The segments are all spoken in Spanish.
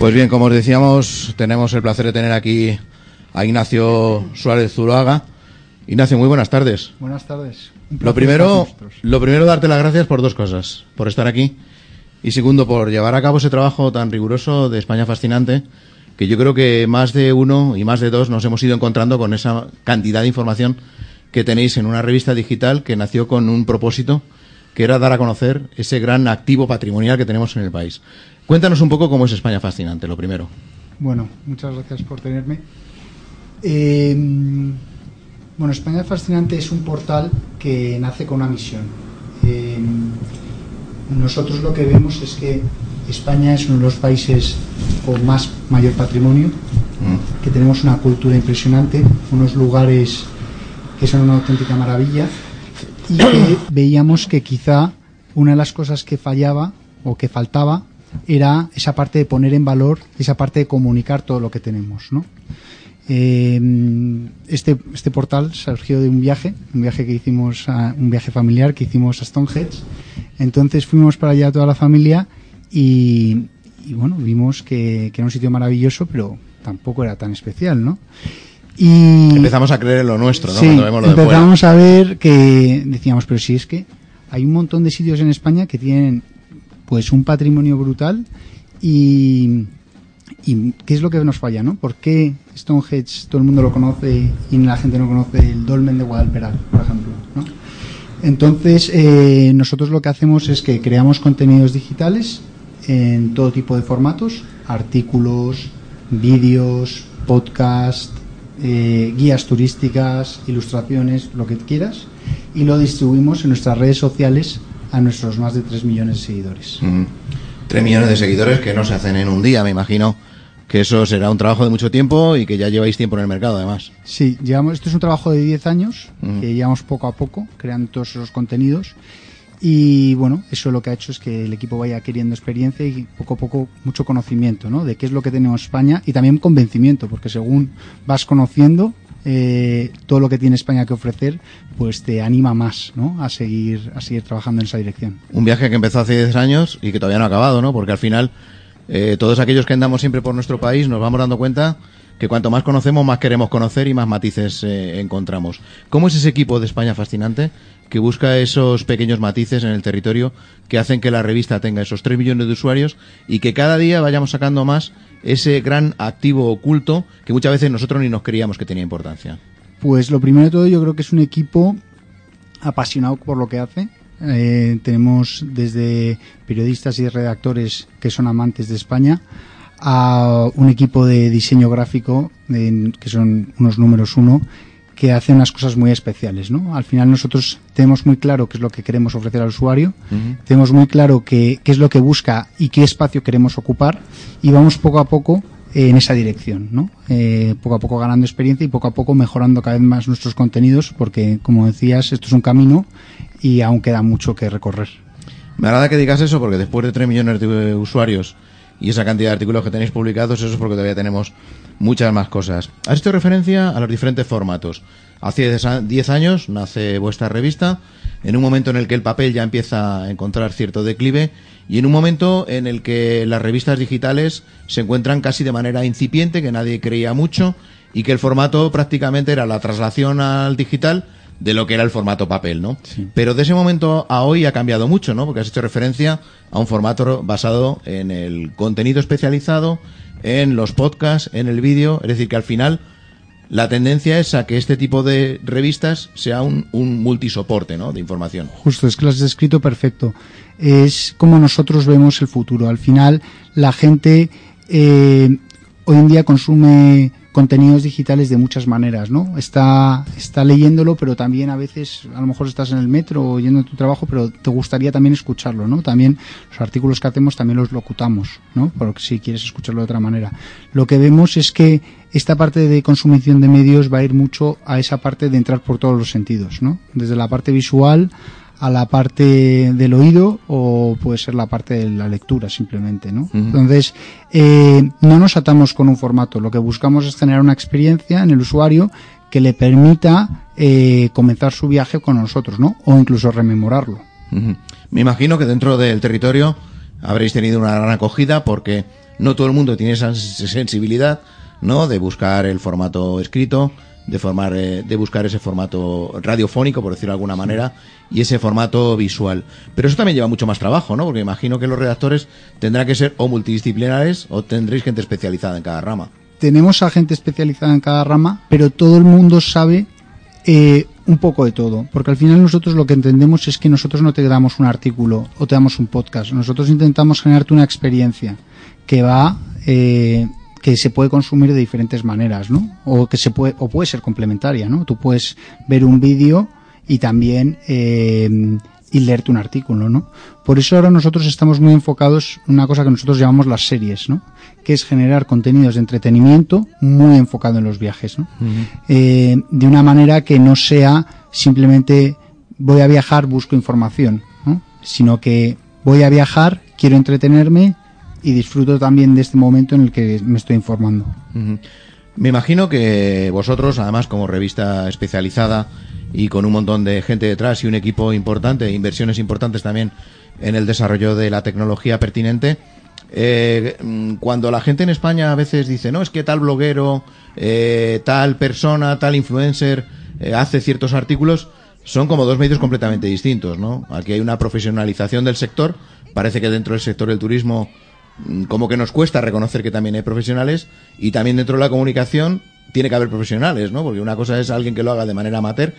Pues bien, como os decíamos, tenemos el placer de tener aquí a Ignacio Suárez Zuloaga. Ignacio, muy buenas tardes. Buenas tardes. Lo primero, lo primero, darte las gracias por dos cosas. Por estar aquí y segundo, por llevar a cabo ese trabajo tan riguroso de España Fascinante, que yo creo que más de uno y más de dos nos hemos ido encontrando con esa cantidad de información que tenéis en una revista digital que nació con un propósito que era dar a conocer ese gran activo patrimonial que tenemos en el país. Cuéntanos un poco cómo es España Fascinante, lo primero. Bueno, muchas gracias por tenerme. Eh, bueno, España Fascinante es un portal que nace con una misión. Eh, nosotros lo que vemos es que España es uno de los países con más mayor patrimonio, mm. que tenemos una cultura impresionante, unos lugares que son una auténtica maravilla y que veíamos que quizá una de las cosas que fallaba o que faltaba era esa parte de poner en valor, esa parte de comunicar todo lo que tenemos, ¿no? Eh, este, este portal surgió de un viaje, un viaje que hicimos, un viaje familiar que hicimos a Stonehenge. Entonces fuimos para allá toda la familia y, bueno, vimos que, era un sitio maravilloso, pero tampoco era tan especial, ¿no? Y empezamos a creer en lo nuestro, ¿no? Sí, empezamos a ver que decíamos, pero si es que hay un montón de sitios en España que tienen pues un patrimonio brutal y, qué es lo que nos falla, ¿no? ¿Por qué Stonehenge todo el mundo lo conoce y la gente no conoce el dolmen de Guadalperal, por ejemplo. Entonces, eh, nosotros lo que hacemos es que creamos contenidos digitales en todo tipo de formatos, artículos, vídeos, podcast, eh, guías turísticas, ilustraciones, lo que quieras, y lo distribuimos en nuestras redes sociales a nuestros más de 3 millones de seguidores. 3 millones de seguidores que no se hacen en un día, me imagino que eso será un trabajo de mucho tiempo y que ya lleváis tiempo en el mercado además. Sí, llevamos, esto es un trabajo de 10 años que llevamos poco a poco creando todos esos contenidos y bueno, eso lo que ha hecho es que el equipo vaya queriendo experiencia y poco a poco mucho conocimiento ¿no? de qué es lo que tenemos en España y también convencimiento, porque según vas conociendo, eh, todo lo que tiene España que ofrecer, pues te anima más, ¿no? A seguir, a seguir trabajando en esa dirección. Un viaje que empezó hace 10 años y que todavía no ha acabado, ¿no? Porque al final, eh, todos aquellos que andamos siempre por nuestro país nos vamos dando cuenta que cuanto más conocemos, más queremos conocer y más matices eh, encontramos. ¿Cómo es ese equipo de España fascinante que busca esos pequeños matices en el territorio que hacen que la revista tenga esos 3 millones de usuarios y que cada día vayamos sacando más ese gran activo oculto que muchas veces nosotros ni nos creíamos que tenía importancia? Pues lo primero de todo yo creo que es un equipo apasionado por lo que hace. Eh, tenemos desde periodistas y redactores que son amantes de España a un equipo de diseño gráfico que son unos números uno que hace unas cosas muy especiales, ¿no? Al final nosotros tenemos muy claro qué es lo que queremos ofrecer al usuario, tenemos muy claro qué, qué, es lo que busca y qué espacio queremos ocupar y vamos poco a poco en esa dirección, ¿no? Eh, poco a poco ganando experiencia y poco a poco mejorando cada vez más nuestros contenidos porque, como decías, esto es un camino y aún queda mucho que recorrer. Me agrada que digas eso porque después de 3 millones de usuarios y esa cantidad de artículos que tenéis publicados, eso es porque todavía tenemos muchas más cosas. Has hecho referencia a los diferentes formatos. Hace 10 años nace vuestra revista, en un momento en el que el papel ya empieza a encontrar cierto declive y en un momento en el que las revistas digitales se encuentran casi de manera incipiente, que nadie creía mucho y que el formato prácticamente era la traslación al digital de lo que era el formato papel, ¿no? Pero de ese momento a hoy ha cambiado mucho, ¿no? Porque has hecho referencia a un formato basado en el contenido especializado, en los podcasts, en el vídeo, es decir, que al final la tendencia es a que este tipo de revistas sea un, un multisoporte, ¿no? De información. Justo, es que lo has descrito perfecto. Es como nosotros vemos el futuro. Al final, la gente eh, hoy en día consume contenidos digitales de muchas maneras, ¿no? Está, está leyéndolo, pero también a veces, a lo mejor estás en el metro o yendo a tu trabajo, pero te gustaría también escucharlo, ¿no? También los artículos que hacemos también los locutamos, ¿no? Porque si quieres escucharlo de otra manera. Lo que vemos es que esta parte de consumición de medios va a ir mucho a esa parte de entrar por todos los sentidos, ¿no? Desde la parte visual a la parte del oído o puede ser la parte de la lectura simplemente, ¿no? Entonces, eh, no nos atamos con un formato, lo que buscamos es generar una experiencia en el usuario que le permita eh, comenzar su viaje con nosotros, ¿no? O incluso rememorarlo. Me imagino que dentro del territorio habréis tenido una gran acogida porque no todo el mundo tiene esa sensibilidad, ¿no? De buscar el formato escrito, de formar eh, de buscar ese formato radiofónico por decirlo de alguna manera y ese formato visual. Pero eso también lleva mucho más trabajo no porque imagino que los redactores tendrán que ser o multidisciplinares o tendréis gente especializada en cada rama. Tenemos a gente especializada en cada rama pero todo el mundo sabe eh, un poco de todo, porque al final nosotros lo que entendemos es que nosotros no te damos un artículo o te damos un podcast, nosotros intentamos generarte una experiencia que va eh, que se puede consumir de diferentes maneras, ¿no? O que se puede, o puede ser complementaria, ¿no? Tú puedes ver un vídeo y también eh, y leerte un artículo, ¿no? Por eso ahora nosotros estamos muy enfocados en una cosa que nosotros llamamos las series, ¿no? Que es generar contenidos de entretenimiento muy enfocado en los viajes, ¿no? eh, de una manera que no sea simplemente voy a viajar, busco información, ¿no? Sino que voy a viajar, quiero entretenerme y disfruto también de este momento en el que me estoy informando. Me imagino que vosotros, además como revista especializada y con un montón de gente detrás y un equipo importante, inversiones importantes también en el desarrollo de la tecnología pertinente, eh, cuando la gente en España a veces dice, no, es que tal bloguero, eh, tal persona, tal influencer eh, hace ciertos artículos, son como dos medios completamente distintos, ¿no? Aquí hay una profesionalización del sector, parece que dentro del sector del turismo como que nos cuesta reconocer que también hay profesionales y también dentro de la comunicación tiene que haber profesionales, ¿no? Porque una cosa es alguien que lo haga de manera amateur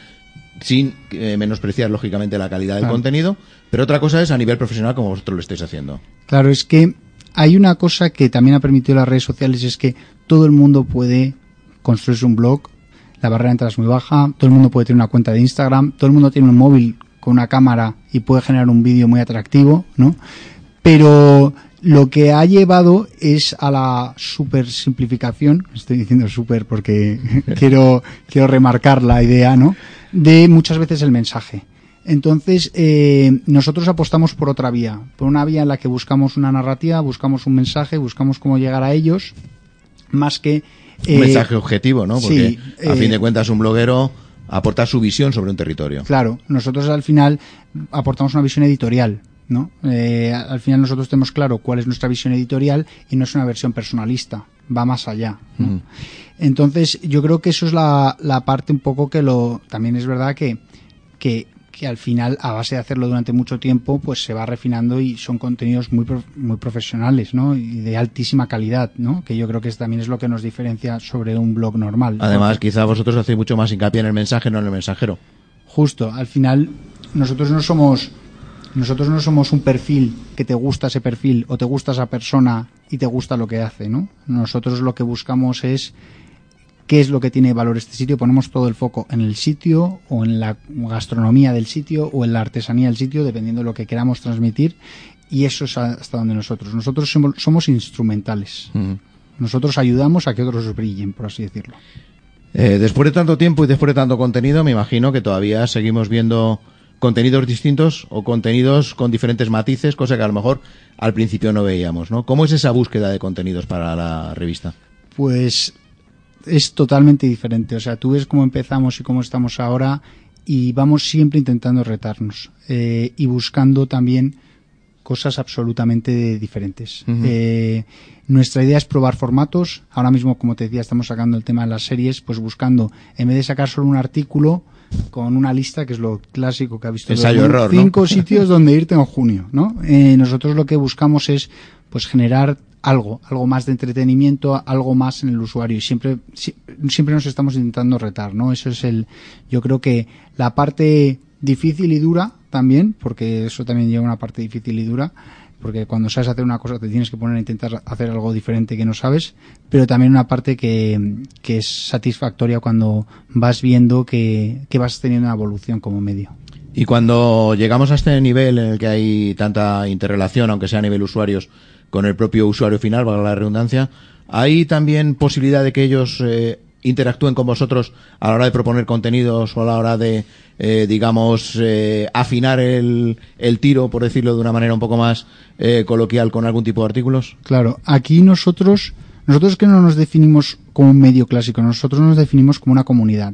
sin eh, menospreciar lógicamente la calidad del contenido, pero otra cosa es a nivel profesional como vosotros lo estáis haciendo. Claro, es que hay una cosa que también ha permitido las redes sociales es que todo el mundo puede construirse un blog, la barrera de entrada es muy baja, todo el mundo puede tener una cuenta de Instagram, todo el mundo tiene un móvil con una cámara y puede generar un vídeo muy atractivo, ¿no? Pero lo que ha llevado es a la super simplificación, estoy diciendo super porque quiero, quiero remarcar la idea, ¿no? De muchas veces el mensaje. Entonces, eh, nosotros apostamos por otra vía, por una vía en la que buscamos una narrativa, buscamos un mensaje, buscamos cómo llegar a ellos, más que... un mensaje objetivo, ¿no? Porque a fin de cuentas un bloguero aporta su visión sobre un territorio. Claro, nosotros al final aportamos una visión editorial, ¿no? Eh, al final nosotros tenemos claro cuál es nuestra visión editorial y no es una versión personalista, va más allá. Entonces, yo creo que eso es la, la, parte un poco que lo. También es verdad que, que, que, al final, a base de hacerlo durante mucho tiempo, pues se va refinando y son contenidos muy, muy profesionales, ¿no? Y de altísima calidad, ¿no? Que yo creo que también es lo que nos diferencia sobre un blog normal. Además, quizá vosotros hacéis mucho más hincapié en el mensaje, no en el mensajero. Justo, al final, nosotros no somos nosotros no somos un perfil que te gusta ese perfil o te gusta esa persona y te gusta lo que hace, ¿no? Nosotros lo que buscamos es qué es lo que tiene valor este sitio. Ponemos todo el foco en el sitio o en la gastronomía del sitio o en la artesanía del sitio, dependiendo de lo que queramos transmitir. Y eso es hasta donde nosotros. Nosotros somos, instrumentales. Nosotros ayudamos a que otros brillen, por así decirlo. Eh, después de tanto tiempo y después de tanto contenido, me imagino que todavía seguimos viendo contenidos distintos o contenidos con diferentes matices, cosa que a lo mejor al principio no veíamos, ¿no? ¿Cómo es esa búsqueda de contenidos para la revista? Pues es totalmente diferente. O sea, tú ves cómo empezamos y cómo estamos ahora y vamos siempre intentando retarnos eh, y buscando también cosas absolutamente diferentes. eh, nuestra idea es probar formatos. Ahora mismo, como te decía, estamos sacando el tema de las series, pues buscando, en vez de sacar solo un artículo, con una lista que es lo clásico que ha visto Ensayo error, cinco sitios donde irte en junio no eh, nosotros lo que buscamos es pues generar algo algo más de entretenimiento algo más en el usuario. Y siempre siempre nos estamos intentando retar no eso es el yo creo que la parte difícil y dura también porque eso también lleva una parte difícil y dura porque cuando sabes hacer una cosa te tienes que poner a intentar hacer algo diferente que no sabes, pero también una parte que, que es satisfactoria cuando vas viendo que, que vas teniendo una evolución como medio. Y cuando llegamos a este nivel en el que hay tanta interrelación, aunque sea a nivel usuarios, con el propio usuario final, valga la redundancia, ¿hay también posibilidad de que ellos eh, interactúen con vosotros a la hora de proponer contenidos o a la hora de, eh, digamos, eh, afinar el, el, tiro, por decirlo de una manera un poco más eh, coloquial, con algún tipo de artículos? Claro, aquí nosotros, nosotros que no nos definimos como un medio clásico, nosotros nos definimos como una comunidad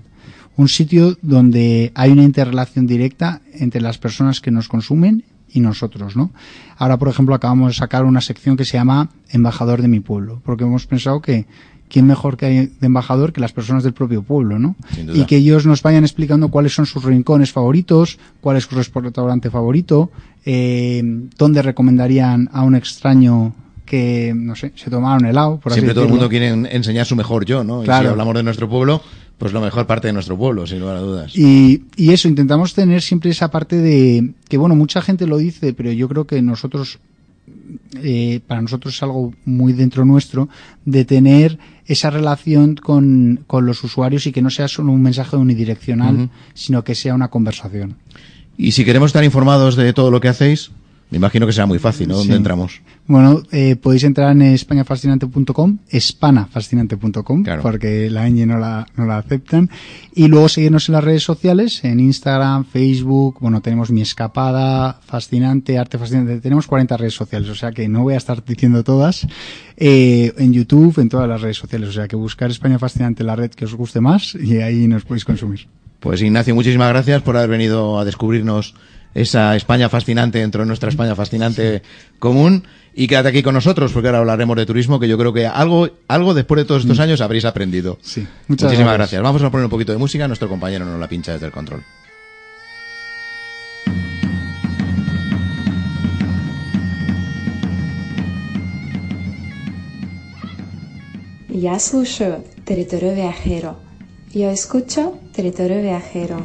un sitio donde hay una interrelación directa entre las personas que nos consumen y nosotros, ¿no? Ahora, por ejemplo, acabamos de sacar una sección que se llama Embajador de mi pueblo, porque hemos pensado que quién mejor que hay de embajador que las personas del propio pueblo, ¿no? Y que ellos nos vayan explicando cuáles son sus rincones favoritos, cuál es su restaurante favorito, eh, dónde recomendarían a un extraño que, no sé, se tomaron helado, por Siempre así todo el mundo quiere enseñar su mejor yo, ¿no? Y Claro. si hablamos de nuestro pueblo, pues lo mejor parte de nuestro pueblo, sin lugar a dudas. Y, y eso, intentamos tener siempre esa parte de que, bueno, mucha gente lo dice, pero yo creo que nosotros, eh, para nosotros es algo muy dentro nuestro, de tener esa relación con, con los usuarios y que no sea solo un mensaje unidireccional, sino que sea una conversación. Y si queremos estar informados de todo lo que hacéis, me imagino que será muy fácil, ¿no? ¿Dónde Sí. entramos? Bueno, eh, podéis entrar en españafascinante.com, espanafascinante.com, Claro. porque la ñ no la, no la aceptan. Y luego seguirnos en las redes sociales, en Instagram, Facebook, bueno, tenemos Mi Escapada, Fascinante, Arte Fascinante, tenemos 40 redes sociales, o sea que no voy a estar diciendo todas. Eh, en YouTube, en todas las redes sociales, o sea que buscar España Fascinante la red que os guste más y ahí nos podéis consumir. Pues Ignacio, muchísimas gracias por haber venido a descubrirnos esa España fascinante dentro de nuestra España fascinante común. Y quédate aquí con nosotros, porque ahora hablaremos de turismo, que yo creo que algo, algo después de todos estos años habréis aprendido. Sí, muchas Muchísimas gracias. gracias. Vamos a poner un poquito de música, nuestro compañero nos la pincha desde el control. Я слушаю Territorio Viajero. Yo escucho Territorio Viajero.